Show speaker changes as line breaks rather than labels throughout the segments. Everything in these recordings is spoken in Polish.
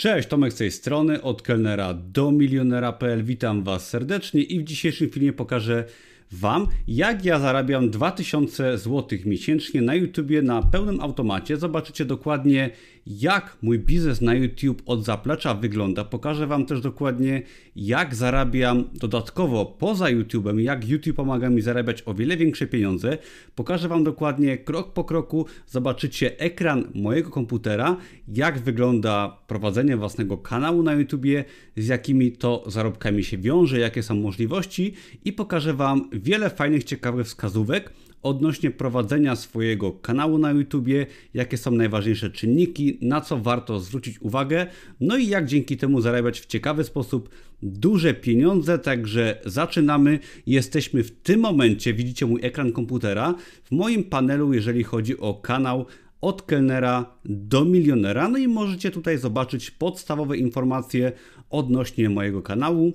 Cześć, Tomek z tej strony, od kelnera do milionera.pl. Witam Was serdecznie i w dzisiejszym filmie pokażę Wam, jak ja zarabiam 2000 zł miesięcznie na YouTubie na pełnym automacie. Zobaczycie dokładnie, jak mój biznes na YouTube od zaplecza wygląda. Pokażę Wam też dokładnie, jak zarabiam dodatkowo poza YouTubem, jak YouTube pomaga mi zarabiać o wiele większe pieniądze. Pokażę Wam dokładnie krok po kroku, zobaczycie ekran mojego komputera, jak wygląda prowadzenie własnego kanału na YouTubie, z jakimi to zarobkami się wiąże, jakie są możliwości i pokażę Wam wiele fajnych, ciekawych wskazówek odnośnie prowadzenia swojego kanału na YouTubie, jakie są najważniejsze czynniki, na co warto zwrócić uwagę, no i jak dzięki temu zarabiać w ciekawy sposób duże pieniądze. Także zaczynamy. Jesteśmy w tym momencie, widzicie mój ekran komputera, w moim panelu, jeżeli chodzi o kanał od kelnera do milionera. No i możecie tutaj zobaczyć podstawowe informacje odnośnie mojego kanału.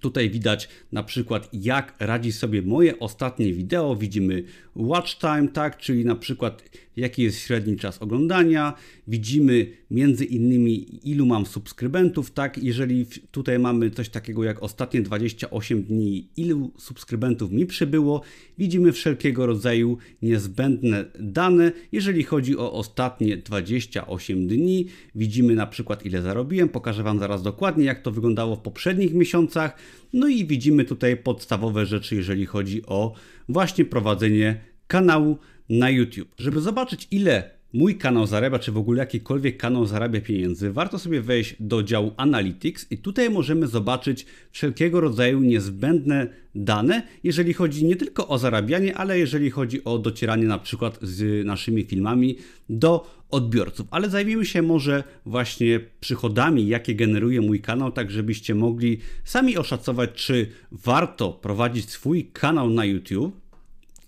Tutaj widać na przykład jak radzi sobie moje ostatnie wideo. Widzimy watch time, tak, czyli na przykład jaki jest średni czas oglądania. Widzimy między innymi ilu mam subskrybentów, tak, jeżeli tutaj mamy coś takiego jak ostatnie 28 dni, ilu subskrybentów mi przybyło. Widzimy wszelkiego rodzaju niezbędne dane. Jeżeli chodzi o ostatnie 28 dni, widzimy na przykład ile zarobiłem. Pokażę Wam zaraz dokładnie jak to wyglądało w poprzednich miesiącach. No i widzimy tutaj podstawowe rzeczy, jeżeli chodzi o właśnie prowadzenie kanału na YouTube. Żeby zobaczyć, ile mój kanał zarabia, czy w ogóle jakikolwiek kanał zarabia pieniędzy, warto sobie wejść do działu Analytics i tutaj możemy zobaczyć wszelkiego rodzaju niezbędne dane, jeżeli chodzi nie tylko o zarabianie, ale jeżeli chodzi o docieranie na przykład z naszymi filmami do odbiorców. Ale zajmijmy się może właśnie przychodami, jakie generuje mój kanał, tak żebyście mogli sami oszacować, czy warto prowadzić swój kanał na YouTube.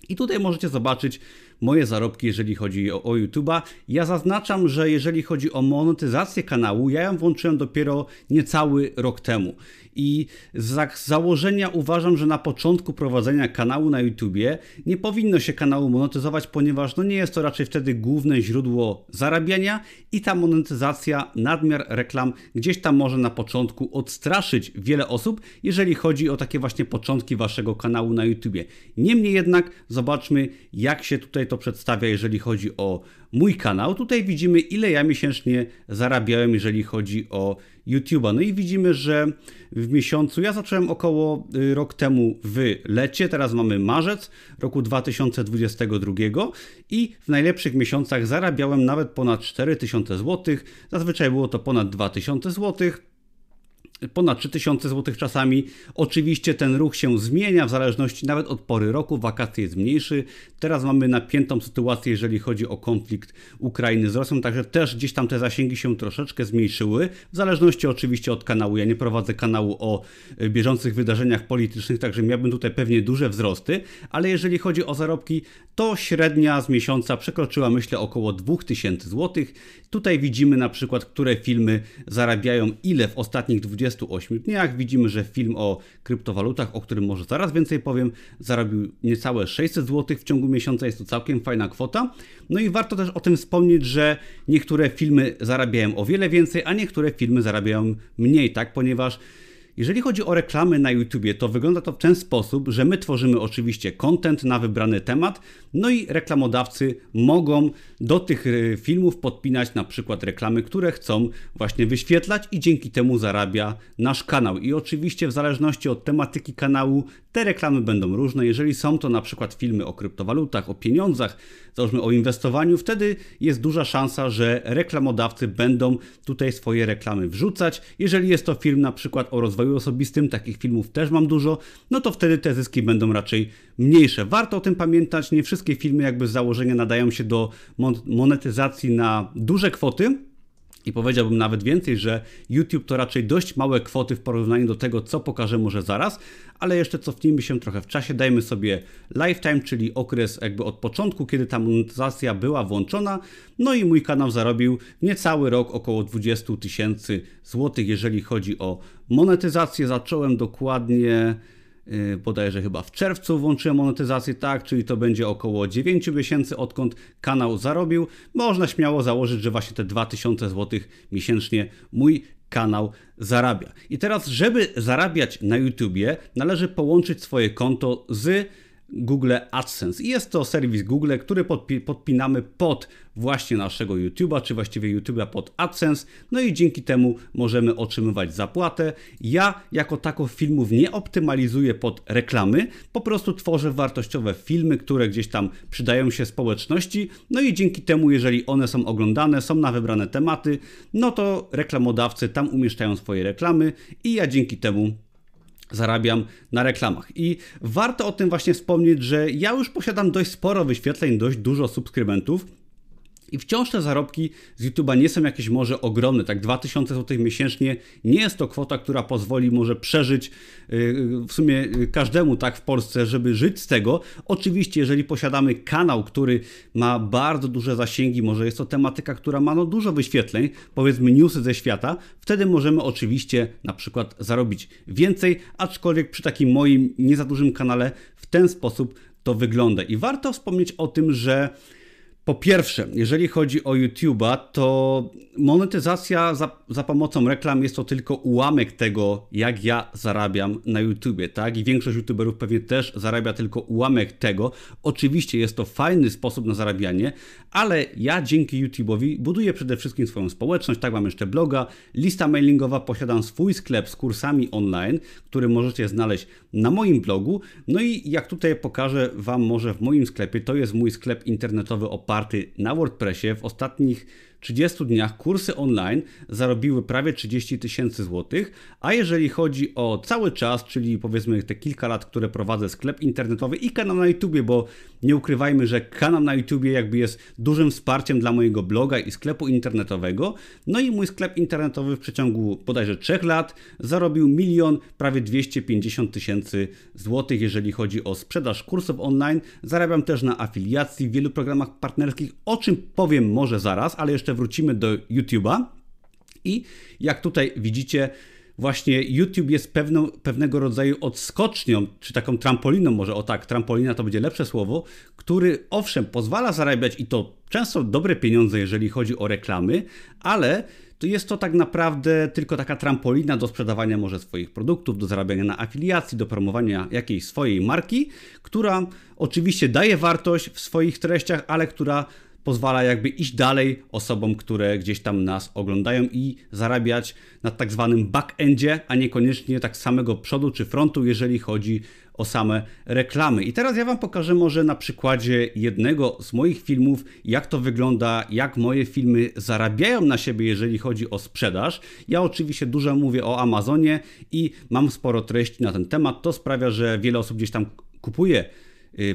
I tutaj możecie zobaczyć, moje zarobki, jeżeli chodzi o, o YouTube'a. Ja zaznaczam, że jeżeli chodzi o monetyzację kanału, ja ją włączyłem dopiero niecały rok temu. I z założenia uważam, że na początku prowadzenia kanału na YouTubie nie powinno się kanału monetyzować, ponieważ no nie jest to raczej wtedy główne źródło zarabiania i ta monetyzacja, nadmiar reklam gdzieś tam może na początku odstraszyć wiele osób, jeżeli chodzi o takie właśnie początki waszego kanału na YouTubie. Niemniej jednak zobaczmy, jak się tutaj to przedstawia, jeżeli chodzi o mój kanał. Tutaj widzimy, ile ja miesięcznie zarabiałem, jeżeli chodzi o YouTube'a. No i widzimy, że w miesiącu, ja zacząłem około y, rok temu w lecie, teraz mamy marzec roku 2022 i w najlepszych miesiącach zarabiałem nawet ponad 4000 zł. Zazwyczaj było to ponad 2000 zł ponad 3000 zł czasami. Oczywiście ten ruch się zmienia w zależności nawet od pory roku, wakacje jest mniejszy. Teraz mamy napiętą sytuację, jeżeli chodzi o konflikt Ukrainy z Rosją, także też gdzieś tam te zasięgi się troszeczkę zmniejszyły, w zależności oczywiście od kanału. Ja nie prowadzę kanału o e, bieżących wydarzeniach politycznych, także miałbym tutaj pewnie duże wzrosty, ale jeżeli chodzi o zarobki, to średnia z miesiąca przekroczyła myślę około 2000 zł. Tutaj widzimy na przykład, które filmy zarabiają ile w ostatnich 20 28 dniach. Widzimy, że film o kryptowalutach, o którym może zaraz więcej powiem, zarobił niecałe 600 zł w ciągu miesiąca. Jest to całkiem fajna kwota. No i warto też o tym wspomnieć, że niektóre filmy zarabiają o wiele więcej, a niektóre filmy zarabiają mniej, tak? Ponieważ jeżeli chodzi o reklamy na YouTubie, to wygląda to w ten sposób, że my tworzymy oczywiście content na wybrany temat, no i reklamodawcy mogą do tych e, filmów podpinać na przykład reklamy, które chcą właśnie wyświetlać i dzięki temu zarabia nasz kanał. I oczywiście w zależności od tematyki kanału te reklamy będą różne. Jeżeli są to na przykład filmy o kryptowalutach, o pieniądzach, załóżmy o inwestowaniu, wtedy jest duża szansa, że reklamodawcy będą tutaj swoje reklamy wrzucać. Jeżeli jest to film na przykład o rozwoju osobistym, takich filmów też mam dużo, no to wtedy te zyski będą raczej mniejsze. Warto o tym pamiętać, nie wszystkie filmy jakby z założenia nadają się do monetyzacji na duże kwoty, i powiedziałbym nawet więcej, że YouTube to raczej dość małe kwoty w porównaniu do tego, co pokażę może zaraz, ale jeszcze cofnijmy się trochę w czasie, dajmy sobie lifetime, czyli okres jakby od początku, kiedy ta monetyzacja była włączona, no i mój kanał zarobił niecały rok około 20 tysięcy złotych, jeżeli chodzi o monetyzację. Zacząłem dokładnie bodajże chyba w czerwcu włączyłem monetyzację, tak, czyli to będzie około 9 miesięcy, odkąd kanał zarobił. Można śmiało założyć, że właśnie te 2000 zł miesięcznie mój kanał zarabia. I teraz, żeby zarabiać na YouTubie, należy połączyć swoje konto z Google AdSense. I jest to serwis Google, który podpi podpinamy pod właśnie naszego YouTube'a, czy właściwie YouTube'a pod AdSense. No i dzięki temu możemy otrzymywać zapłatę. Ja jako tako filmów nie optymalizuję pod reklamy, po prostu tworzę wartościowe filmy, które gdzieś tam przydają się społeczności. No i dzięki temu, jeżeli one są oglądane, są na wybrane tematy, no to reklamodawcy tam umieszczają swoje reklamy i ja dzięki temu zarabiam na reklamach. I warto o tym właśnie wspomnieć, że ja już posiadam dość sporo wyświetleń, dość dużo subskrybentów. I wciąż te zarobki z YouTube'a nie są jakieś może ogromne, tak 2000 zł miesięcznie nie jest to kwota, która pozwoli może przeżyć yy, w sumie yy, każdemu tak w Polsce, żeby żyć z tego. Oczywiście, jeżeli posiadamy kanał, który ma bardzo duże zasięgi, może jest to tematyka, która ma no dużo wyświetleń, powiedzmy newsy ze świata, wtedy możemy oczywiście na przykład zarobić więcej, aczkolwiek przy takim moim nie za dużym kanale w ten sposób to wygląda. I warto wspomnieć o tym, że po pierwsze, jeżeli chodzi o YouTube'a, to monetyzacja za, za, pomocą reklam jest to tylko ułamek tego, jak ja zarabiam na YouTubie, tak? I większość YouTuberów pewnie też zarabia tylko ułamek tego. Oczywiście jest to fajny sposób na zarabianie, ale ja dzięki YouTube'owi buduję przede wszystkim swoją społeczność, tak? Mam jeszcze bloga, lista mailingowa, posiadam swój sklep z kursami online, który możecie znaleźć na moim blogu. No i jak tutaj pokażę Wam może w moim sklepie, to jest mój sklep internetowy oparty na WordPressie. W ostatnich 30 dniach kursy online zarobiły prawie 30 tysięcy złotych, a jeżeli chodzi o cały czas, czyli powiedzmy te kilka lat, które prowadzę sklep internetowy i kanał na YouTube, bo nie ukrywajmy, że kanał na YouTube jakby jest dużym wsparciem dla mojego bloga i sklepu internetowego. No i mój sklep internetowy w przeciągu bodajże 3 lat zarobił milion prawie 250 tysięcy złotych, jeżeli chodzi o sprzedaż kursów online. Zarabiam też na afiliacji w wielu programach partnerskich, o czym powiem może zaraz, ale jeszcze wrócimy do YouTube'a. I jak tutaj widzicie, właśnie YouTube jest pewną, pewnego rodzaju odskocznią, czy taką trampoliną, może o tak, trampolina to będzie lepsze słowo, który owszem pozwala zarabiać i to często dobre pieniądze, jeżeli chodzi o reklamy, ale to jest to tak naprawdę tylko taka trampolina do sprzedawania może swoich produktów, do zarabiania na afiliacji, do promowania jakiejś swojej marki, która oczywiście daje wartość w swoich treściach, ale która pozwala jakby iść dalej osobom, które gdzieś tam nas oglądają i zarabiać na tak zwanym backendzie, a niekoniecznie tak samego przodu czy frontu, jeżeli chodzi o same reklamy. I teraz ja Wam pokażę może na przykładzie jednego z moich filmów, jak to wygląda, jak moje filmy zarabiają na siebie, jeżeli chodzi o sprzedaż. Ja oczywiście dużo mówię o Amazonie i mam sporo treści na ten temat. To sprawia, że wiele osób gdzieś tam kupuje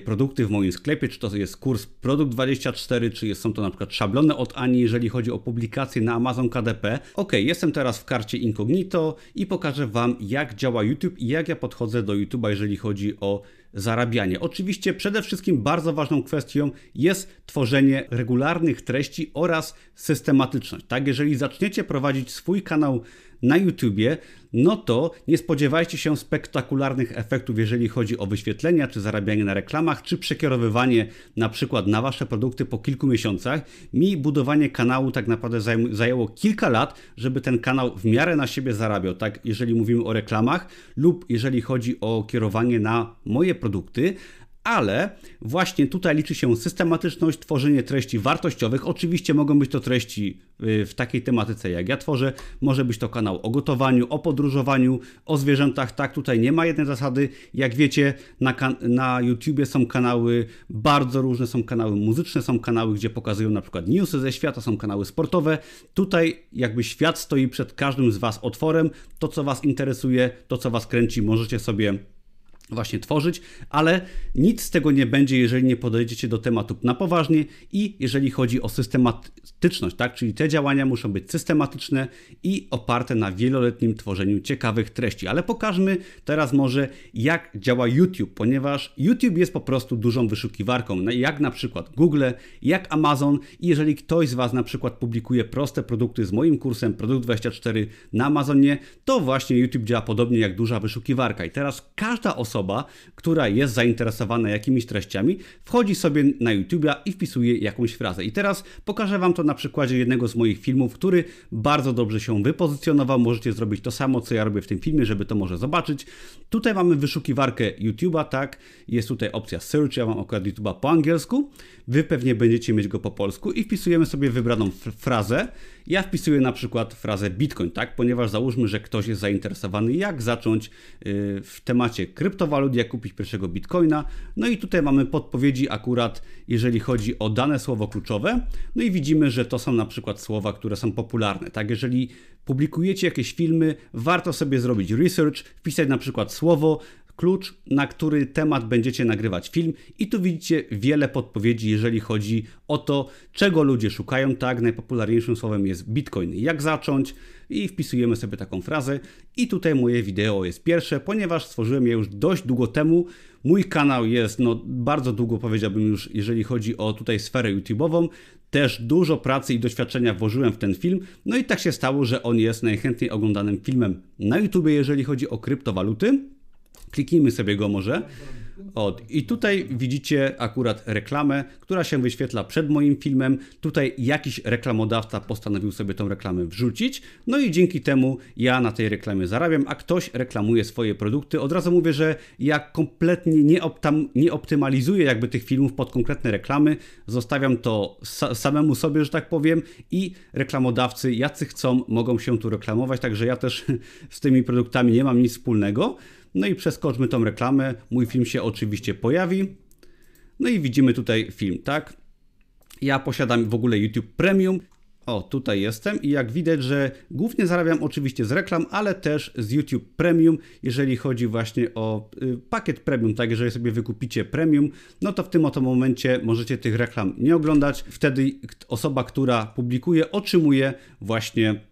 produkty w moim sklepie, czy to jest kurs Produkt 24, czy są to na przykład szablony od Ani, jeżeli chodzi o publikacje na Amazon KDP. Ok, jestem teraz w karcie Incognito i pokażę Wam, jak działa YouTube i jak ja podchodzę do YouTube'a, jeżeli chodzi o zarabianie. Oczywiście przede wszystkim bardzo ważną kwestią jest tworzenie regularnych treści oraz systematyczność. Tak, jeżeli zaczniecie prowadzić swój kanał na YouTubie, no to nie spodziewajcie się spektakularnych efektów, jeżeli chodzi o wyświetlenia, czy zarabianie na reklamach, czy przekierowywanie na przykład na Wasze produkty po kilku miesiącach. Mi budowanie kanału tak naprawdę zajęło kilka lat, żeby ten kanał w miarę na siebie zarabiał, tak jeżeli mówimy o reklamach lub jeżeli chodzi o kierowanie na moje produkty, ale właśnie tutaj liczy się systematyczność, tworzenie treści wartościowych. Oczywiście mogą być to treści y, w takiej tematyce, jak ja tworzę. Może być to kanał o gotowaniu, o podróżowaniu, o zwierzętach. Tak, tutaj nie ma jednej zasady. Jak wiecie, na, na YouTubie są kanały bardzo różne, są kanały muzyczne, są kanały, gdzie pokazują na przykład newsy ze świata, są kanały sportowe. Tutaj jakby świat stoi przed każdym z Was otworem. To, co Was interesuje, to, co Was kręci, możecie sobie właśnie tworzyć, ale nic z tego nie będzie, jeżeli nie podejdziecie do tematu na poważnie i jeżeli chodzi o systematyczność, tak? Czyli te działania muszą być systematyczne i oparte na wieloletnim tworzeniu ciekawych treści. Ale pokażmy teraz może, jak działa YouTube, ponieważ YouTube jest po prostu dużą wyszukiwarką, jak na przykład Google, jak Amazon i jeżeli ktoś z Was na przykład publikuje proste produkty z moim kursem Produkt 24 na Amazonie, to właśnie YouTube działa podobnie jak duża wyszukiwarka i teraz każda osoba osoba, która jest zainteresowana jakimiś treściami, wchodzi sobie na YouTube'a i wpisuje jakąś frazę. I teraz pokażę Wam to na przykładzie jednego z moich filmów, który bardzo dobrze się wypozycjonował. Możecie zrobić to samo, co ja robię w tym filmie, żeby to może zobaczyć. Tutaj mamy wyszukiwarkę YouTube'a, tak? Jest tutaj opcja search, ja mam akurat YouTube'a po angielsku. Wy pewnie będziecie mieć go po polsku i wpisujemy sobie wybraną frazę. Ja wpisuję na przykład frazę Bitcoin, tak? Ponieważ załóżmy, że ktoś jest zainteresowany, jak zacząć y, w temacie kryptowalut, jak kupić pierwszego Bitcoina. No i tutaj mamy podpowiedzi akurat, jeżeli chodzi o dane słowo kluczowe. No i widzimy, że to są na przykład słowa, które są popularne, tak? Jeżeli publikujecie jakieś filmy, warto sobie zrobić research, wpisać na przykład słowo, klucz, na który temat będziecie nagrywać film i tu widzicie wiele podpowiedzi, jeżeli chodzi o to, czego ludzie szukają. Tak, najpopularniejszym słowem jest Bitcoin. Jak zacząć? I wpisujemy sobie taką frazę. I tutaj moje wideo jest pierwsze, ponieważ stworzyłem je już dość długo temu. Mój kanał jest no, bardzo długo, powiedziałbym już, jeżeli chodzi o tutaj sferę YouTube'ową. Też dużo pracy i doświadczenia włożyłem w ten film. No i tak się stało, że on jest najchętniej oglądanym filmem na YouTube, jeżeli chodzi o kryptowaluty. Kliknijmy sobie go może. Od. I tutaj widzicie akurat reklamę, która się wyświetla przed moim filmem. Tutaj jakiś reklamodawca postanowił sobie tą reklamę wrzucić. No i dzięki temu ja na tej reklamie zarabiam, a ktoś reklamuje swoje produkty. Od razu mówię, że ja kompletnie nie, optam, nie optymalizuję jakby tych filmów pod konkretne reklamy. Zostawiam to sa samemu sobie, że tak powiem i reklamodawcy, jacy chcą, mogą się tu reklamować. Także ja też z tymi produktami nie mam nic wspólnego. No i przeskoczmy tą reklamę. Mój film się oczywiście pojawi. No i widzimy tutaj film, tak? Ja posiadam w ogóle YouTube Premium. O, tutaj jestem i jak widać, że głównie zarabiam oczywiście z reklam, ale też z YouTube Premium, jeżeli chodzi właśnie o y, pakiet Premium, tak, jeżeli sobie wykupicie Premium, no to w tym oto momencie możecie tych reklam nie oglądać. Wtedy osoba, która publikuje, otrzymuje właśnie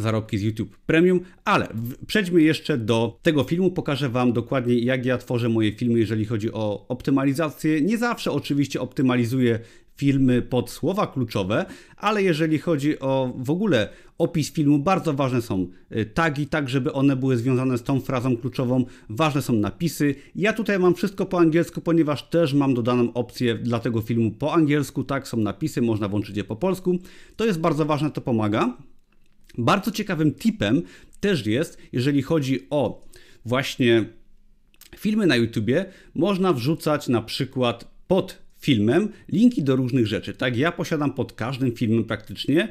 zarobki z YouTube Premium, ale przejdźmy jeszcze do tego filmu. Pokażę Wam dokładnie, jak ja tworzę moje filmy, jeżeli chodzi o optymalizację. Nie zawsze oczywiście optymalizuję filmy pod słowa kluczowe, ale jeżeli chodzi o w ogóle opis filmu, bardzo ważne są y, tagi, tak żeby one były związane z tą frazą kluczową, ważne są napisy. Ja tutaj mam wszystko po angielsku, ponieważ też mam dodaną opcję dla tego filmu po angielsku, tak, są napisy, można włączyć je po polsku. To jest bardzo ważne, to pomaga. Bardzo ciekawym tipem też jest, jeżeli chodzi o właśnie filmy na YouTubie, można wrzucać na przykład pod filmem linki do różnych rzeczy. Tak, ja posiadam pod każdym filmem praktycznie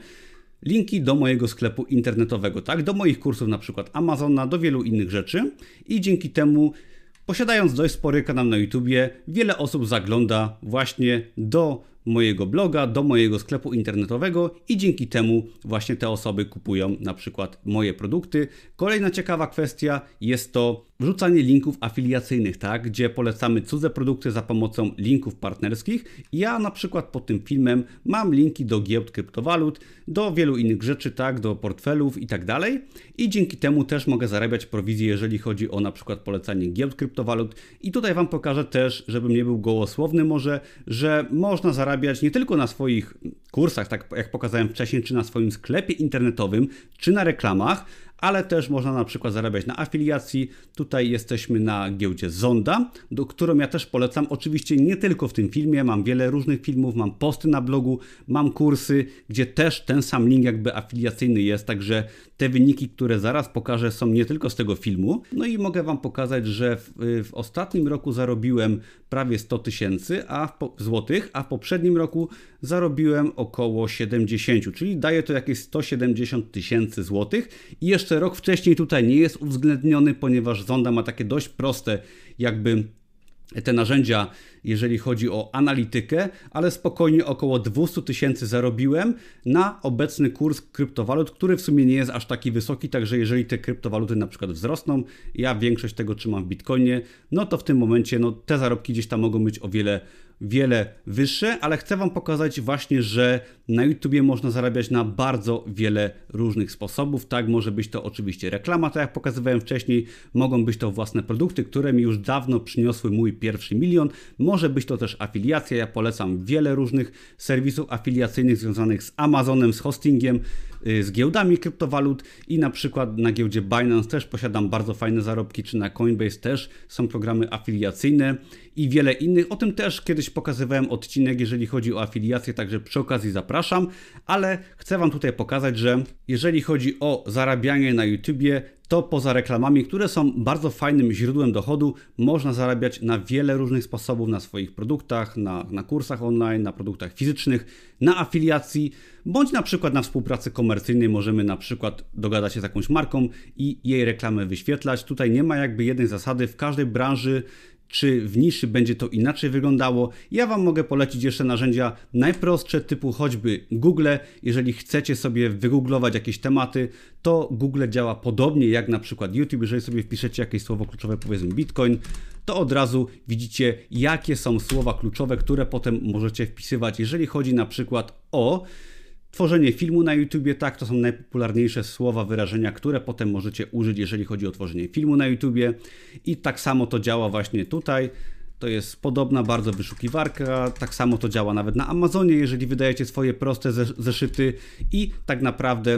linki do mojego sklepu internetowego, tak, do moich kursów na przykład Amazona, do wielu innych rzeczy i dzięki temu posiadając dość spory kanał na YouTubie, wiele osób zagląda właśnie do mojego bloga, do mojego sklepu internetowego i dzięki temu właśnie te osoby kupują na przykład moje produkty. Kolejna ciekawa kwestia jest to wrzucanie linków afiliacyjnych, tak, gdzie polecamy cudze produkty za pomocą linków partnerskich. Ja na przykład pod tym filmem mam linki do giełd kryptowalut, do wielu innych rzeczy, tak, do portfelów i tak dalej. I dzięki temu też mogę zarabiać prowizję, jeżeli chodzi o na przykład polecanie giełd kryptowalut. I tutaj Wam pokażę też, żebym nie był gołosłowny może, że można zarabiać nie tylko na swoich kursach, tak jak pokazałem wcześniej, czy na swoim sklepie internetowym, czy na reklamach, ale też można na przykład zarabiać na afiliacji. Tutaj jesteśmy na giełdzie Zonda, do którą ja też polecam. Oczywiście nie tylko w tym filmie, mam wiele różnych filmów, mam posty na blogu, mam kursy, gdzie też ten sam link jakby afiliacyjny jest, także te wyniki, które zaraz pokażę są nie tylko z tego filmu. No i mogę Wam pokazać, że w, w ostatnim roku zarobiłem prawie 100 tysięcy a złotych, a w poprzednim roku zarobiłem około 70, czyli daje to jakieś 170 tysięcy złotych i jeszcze rok wcześniej tutaj nie jest uwzględniony, ponieważ Zonda ma takie dość proste jakby te narzędzia, jeżeli chodzi o analitykę, ale spokojnie około 200 tysięcy zarobiłem na obecny kurs kryptowalut, który w sumie nie jest aż taki wysoki, także jeżeli te kryptowaluty na przykład wzrosną, ja większość tego trzymam w Bitcoinie, no to w tym momencie no, te zarobki gdzieś tam mogą być o wiele wiele wyższe, ale chcę Wam pokazać właśnie, że na YouTubie można zarabiać na bardzo wiele różnych sposobów. Tak, może być to oczywiście reklama, tak jak pokazywałem wcześniej, mogą być to własne produkty, które mi już dawno przyniosły mój pierwszy milion, może być to też afiliacja. Ja polecam wiele różnych serwisów afiliacyjnych związanych z Amazonem, z hostingiem, y, z giełdami kryptowalut i na przykład na giełdzie Binance też posiadam bardzo fajne zarobki, czy na Coinbase też są programy afiliacyjne i wiele innych. O tym też kiedyś pokazywałem odcinek, jeżeli chodzi o afiliację, także przy okazji zapraszam, ale chcę Wam tutaj pokazać, że jeżeli chodzi o zarabianie na YouTubie, to poza reklamami, które są bardzo fajnym źródłem dochodu, można zarabiać na wiele różnych sposobów na swoich produktach, na, na kursach online, na produktach fizycznych, na afiliacji, bądź na przykład na współpracy komercyjnej. Możemy na przykład dogadać się z jakąś marką i jej reklamę wyświetlać. Tutaj nie ma jakby jednej zasady, w każdej branży czy w niszy będzie to inaczej wyglądało. Ja Wam mogę polecić jeszcze narzędzia najprostsze, typu choćby Google. Jeżeli chcecie sobie wygooglować jakieś tematy, to Google działa podobnie jak na przykład YouTube. Jeżeli sobie wpiszecie jakieś słowo kluczowe, powiedzmy Bitcoin, to od razu widzicie, jakie są słowa kluczowe, które potem możecie wpisywać, jeżeli chodzi na przykład o Tworzenie filmu na YouTubie, tak, to są najpopularniejsze słowa, wyrażenia, które potem możecie użyć, jeżeli chodzi o tworzenie filmu na YouTubie. I tak samo to działa właśnie tutaj. To jest podobna bardzo wyszukiwarka, tak samo to działa nawet na Amazonie, jeżeli wydajecie swoje proste zeszyty i tak naprawdę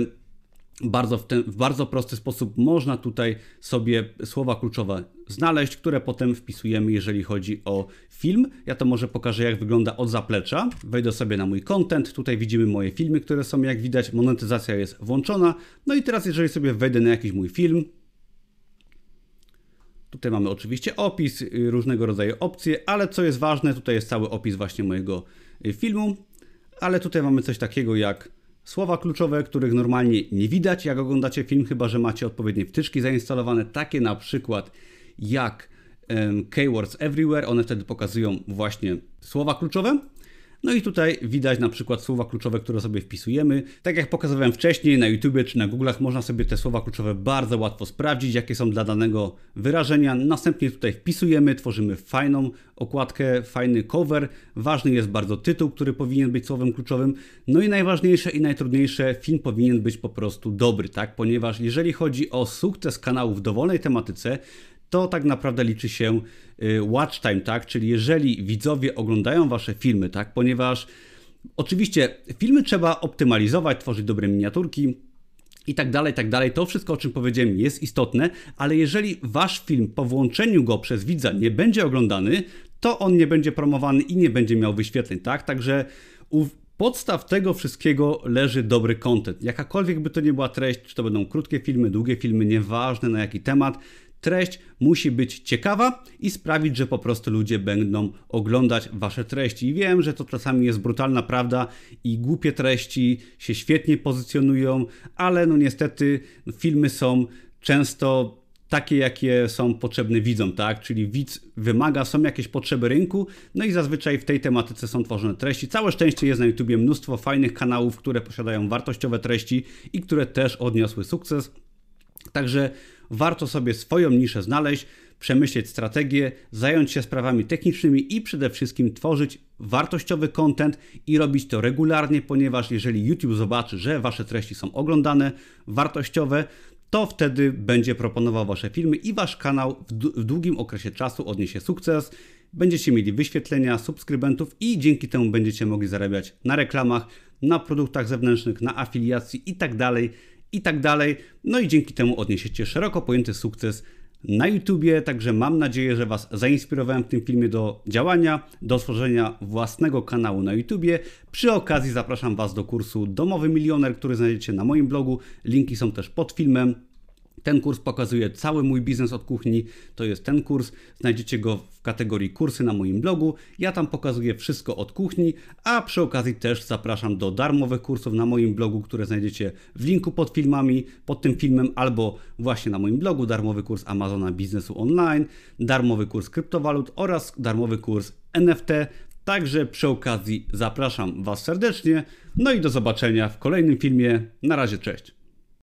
bardzo w, ten, w bardzo prosty sposób można tutaj sobie słowa kluczowe znaleźć, które potem wpisujemy, jeżeli chodzi o film. Ja to może pokażę, jak wygląda od zaplecza. Wejdę sobie na mój content. Tutaj widzimy moje filmy, które są, jak widać, monetyzacja jest włączona. No i teraz, jeżeli sobie wejdę na jakiś mój film, Tutaj mamy oczywiście opis, y, różnego rodzaju opcje, ale co jest ważne, tutaj jest cały opis właśnie mojego y, filmu, ale tutaj mamy coś takiego jak Słowa kluczowe, których normalnie nie widać, jak oglądacie film, chyba że macie odpowiednie wtyczki zainstalowane, takie na przykład jak Keywords Everywhere, one wtedy pokazują właśnie słowa kluczowe. No i tutaj widać na przykład słowa kluczowe, które sobie wpisujemy. Tak jak pokazywałem wcześniej na YouTube czy na Google'ach, można sobie te słowa kluczowe bardzo łatwo sprawdzić, jakie są dla danego wyrażenia. Następnie tutaj wpisujemy, tworzymy fajną okładkę, fajny cover. Ważny jest bardzo tytuł, który powinien być słowem kluczowym. No i najważniejsze i najtrudniejsze, film powinien być po prostu dobry, tak? Ponieważ jeżeli chodzi o sukces kanału w dowolnej tematyce, to tak naprawdę liczy się y, watch time, tak? Czyli jeżeli widzowie oglądają wasze filmy, tak? Ponieważ oczywiście filmy trzeba optymalizować, tworzyć dobre miniaturki, i tak dalej, tak dalej. To wszystko, o czym powiedziałem, jest istotne, ale jeżeli wasz film po włączeniu go przez widza nie będzie oglądany, to on nie będzie promowany i nie będzie miał wyświetleń, tak? Także u podstaw tego wszystkiego leży dobry content. Jakakolwiek by to nie była treść, czy to będą krótkie filmy, długie filmy, nieważne na jaki temat, treść musi być ciekawa i sprawić, że po prostu ludzie będą oglądać wasze treści. I wiem, że to czasami jest brutalna prawda i głupie treści się świetnie pozycjonują, ale no niestety filmy są często takie, jakie są potrzebne widzom, tak? Czyli widz wymaga, są jakieś potrzeby rynku, no i zazwyczaj w tej tematyce są tworzone treści. Całe szczęście jest na YouTubie mnóstwo fajnych kanałów, które posiadają wartościowe treści i które też odniosły sukces. Także warto sobie swoją niszę znaleźć, przemyśleć strategię, zająć się sprawami technicznymi i przede wszystkim tworzyć wartościowy content i robić to regularnie, ponieważ jeżeli YouTube zobaczy, że wasze treści są oglądane, wartościowe, to wtedy będzie proponował wasze filmy i wasz kanał w długim okresie czasu odniesie sukces. Będziecie mieli wyświetlenia, subskrybentów i dzięki temu będziecie mogli zarabiać na reklamach, na produktach zewnętrznych, na afiliacji itd. I tak dalej. No i dzięki temu odniesiecie szeroko pojęty sukces na YouTubie, także mam nadzieję, że Was zainspirowałem w tym filmie do działania, do stworzenia własnego kanału na YouTubie. Przy okazji zapraszam Was do kursu Domowy Milioner, który znajdziecie na moim blogu. Linki są też pod filmem. Ten kurs pokazuje cały mój biznes od kuchni. To jest ten kurs. Znajdziecie go w kategorii kursy na moim blogu. Ja tam pokazuję wszystko od kuchni, a przy okazji też zapraszam do darmowych kursów na moim blogu, które znajdziecie w linku pod filmami, pod tym filmem, albo właśnie na moim blogu. Darmowy kurs Amazona Biznesu Online, darmowy kurs kryptowalut oraz darmowy kurs NFT. Także przy okazji zapraszam Was serdecznie. No i do zobaczenia w kolejnym filmie. Na razie, cześć.